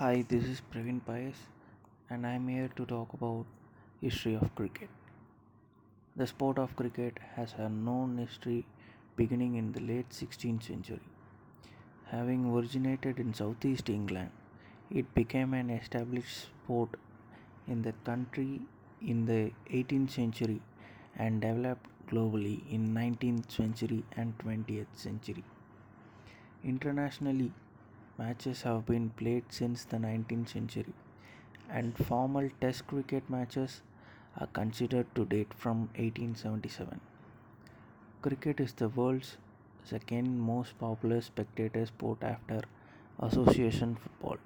Hi, this is Praveen Payas, and I'm here to talk about history of cricket. The sport of cricket has a known history beginning in the late 16th century. Having originated in southeast England, it became an established sport in the country in the 18th century and developed globally in 19th century and 20th century. Internationally, matches have been played since the 19th century, and formal Test cricket matches are considered to date from 1877. Cricket is the world's second most popular spectator sport after association football.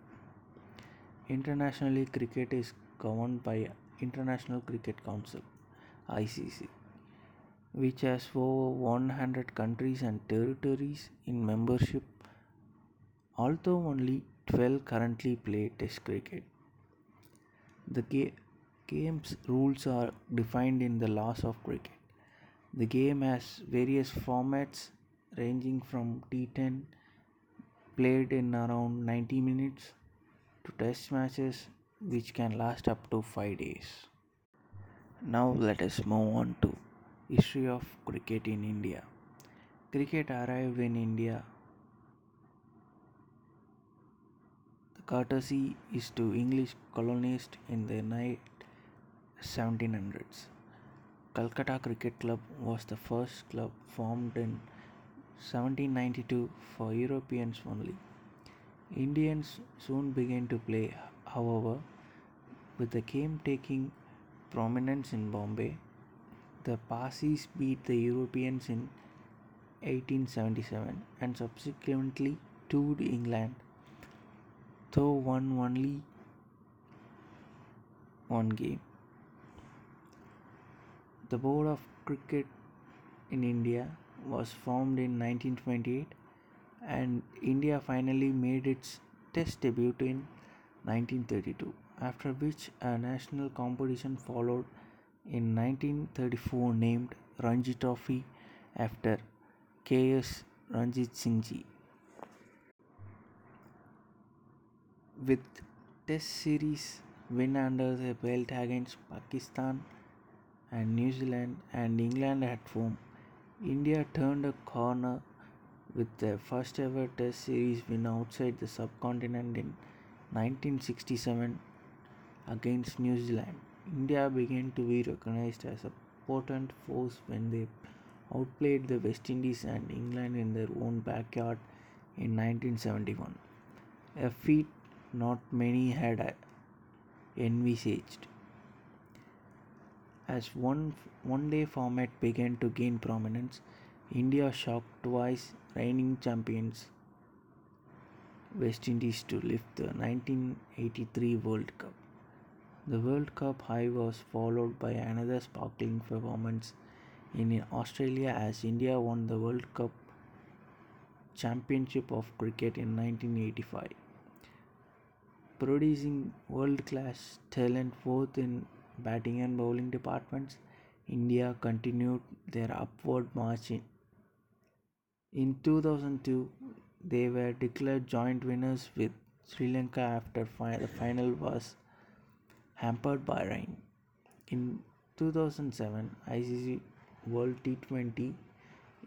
Internationally, cricket is governed by International Cricket Council ICC, which has over 100 countries and territories in membership although only 12 currently play Test cricket. The ga- game's rules are defined in the laws of cricket. The game has various formats ranging from T10 played in around 90 minutes to test matches which can last up to 5 days. Now let us move on to history of cricket in India. Cricket arrived in India courtesy is to English colonists in the late 1700s. Calcutta Cricket Club was the first club formed in 1792 for Europeans only. Indians soon began to play, however, with the game taking prominence in Bombay. The Parsis beat the Europeans in 1877 and subsequently toured England though won only one game. The Board of Cricket in India was formed in 1928 and India finally made its test debut in 1932 after which a national competition followed in 1934 named Ranji Trophy after K.S. Ranjit Singh Ji. With Test series win under the belt against Pakistan and New Zealand and England at home, India turned a corner with their first ever Test series win outside the subcontinent in 1967 against New Zealand. India began to be recognized as a potent force when they outplayed the West Indies and England in their own backyard in 1971, a feat not many had envisaged. As one one day format began to gain prominence, India shocked twice reigning champions West Indies to lift the 1983 World Cup. The World Cup high was followed by another sparkling performance in Australia as India won the World Cup Championship of Cricket in 1985 producing world class talent both in batting and bowling departments, India continued their upward march. In, in 2002, they were declared joint winners with Sri Lanka after fi- the final was hampered by rain. In 2007, ICC World T20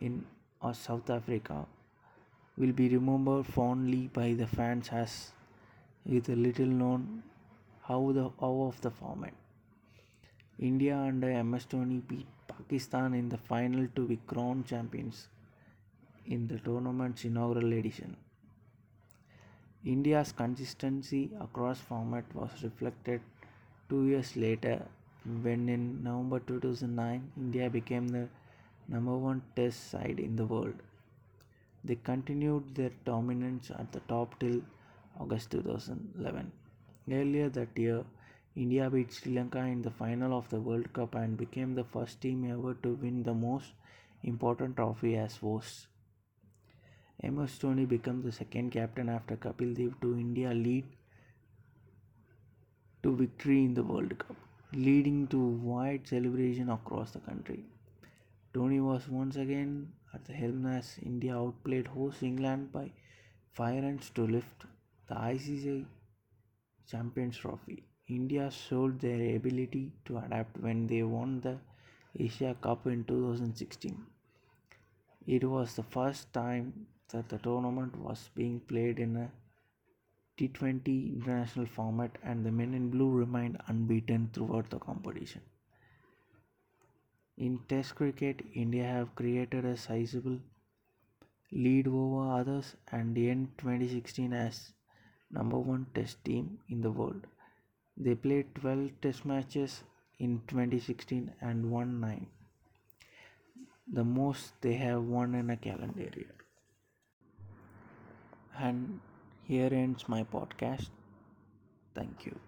in uh, South Africa will be remembered fondly by the fans as with a little known how the how of the format. India under MS Dhoni beat Pakistan in the final to be crowned champions in the tournament's inaugural edition. India's consistency across format was reflected two years later when in November 2009 India became the number one test side in the world. They continued their dominance at the top till August 2011. Earlier that year, India beat Sri Lanka in the final of the World Cup and became the first team ever to win the most important trophy as hosts. MS Dhoni became the second captain after Kapil Dev to India lead to victory in the World Cup, leading to wide celebration across the country. Dhoni was once again at the helm as India outplayed host England by 5 runs to lift the ICC Champions Trophy. India showed their ability to adapt when they won the Asia Cup in 2016. It was the first time that the tournament was being played in a T20 international format and the men in blue remained unbeaten throughout the competition. In Test cricket, India have created a sizable lead over others and end 2016 as number one Test team in the world. They played 12 Test matches in 2016 and won 9, the most they have won in a calendar year. And here ends my podcast. Thank you.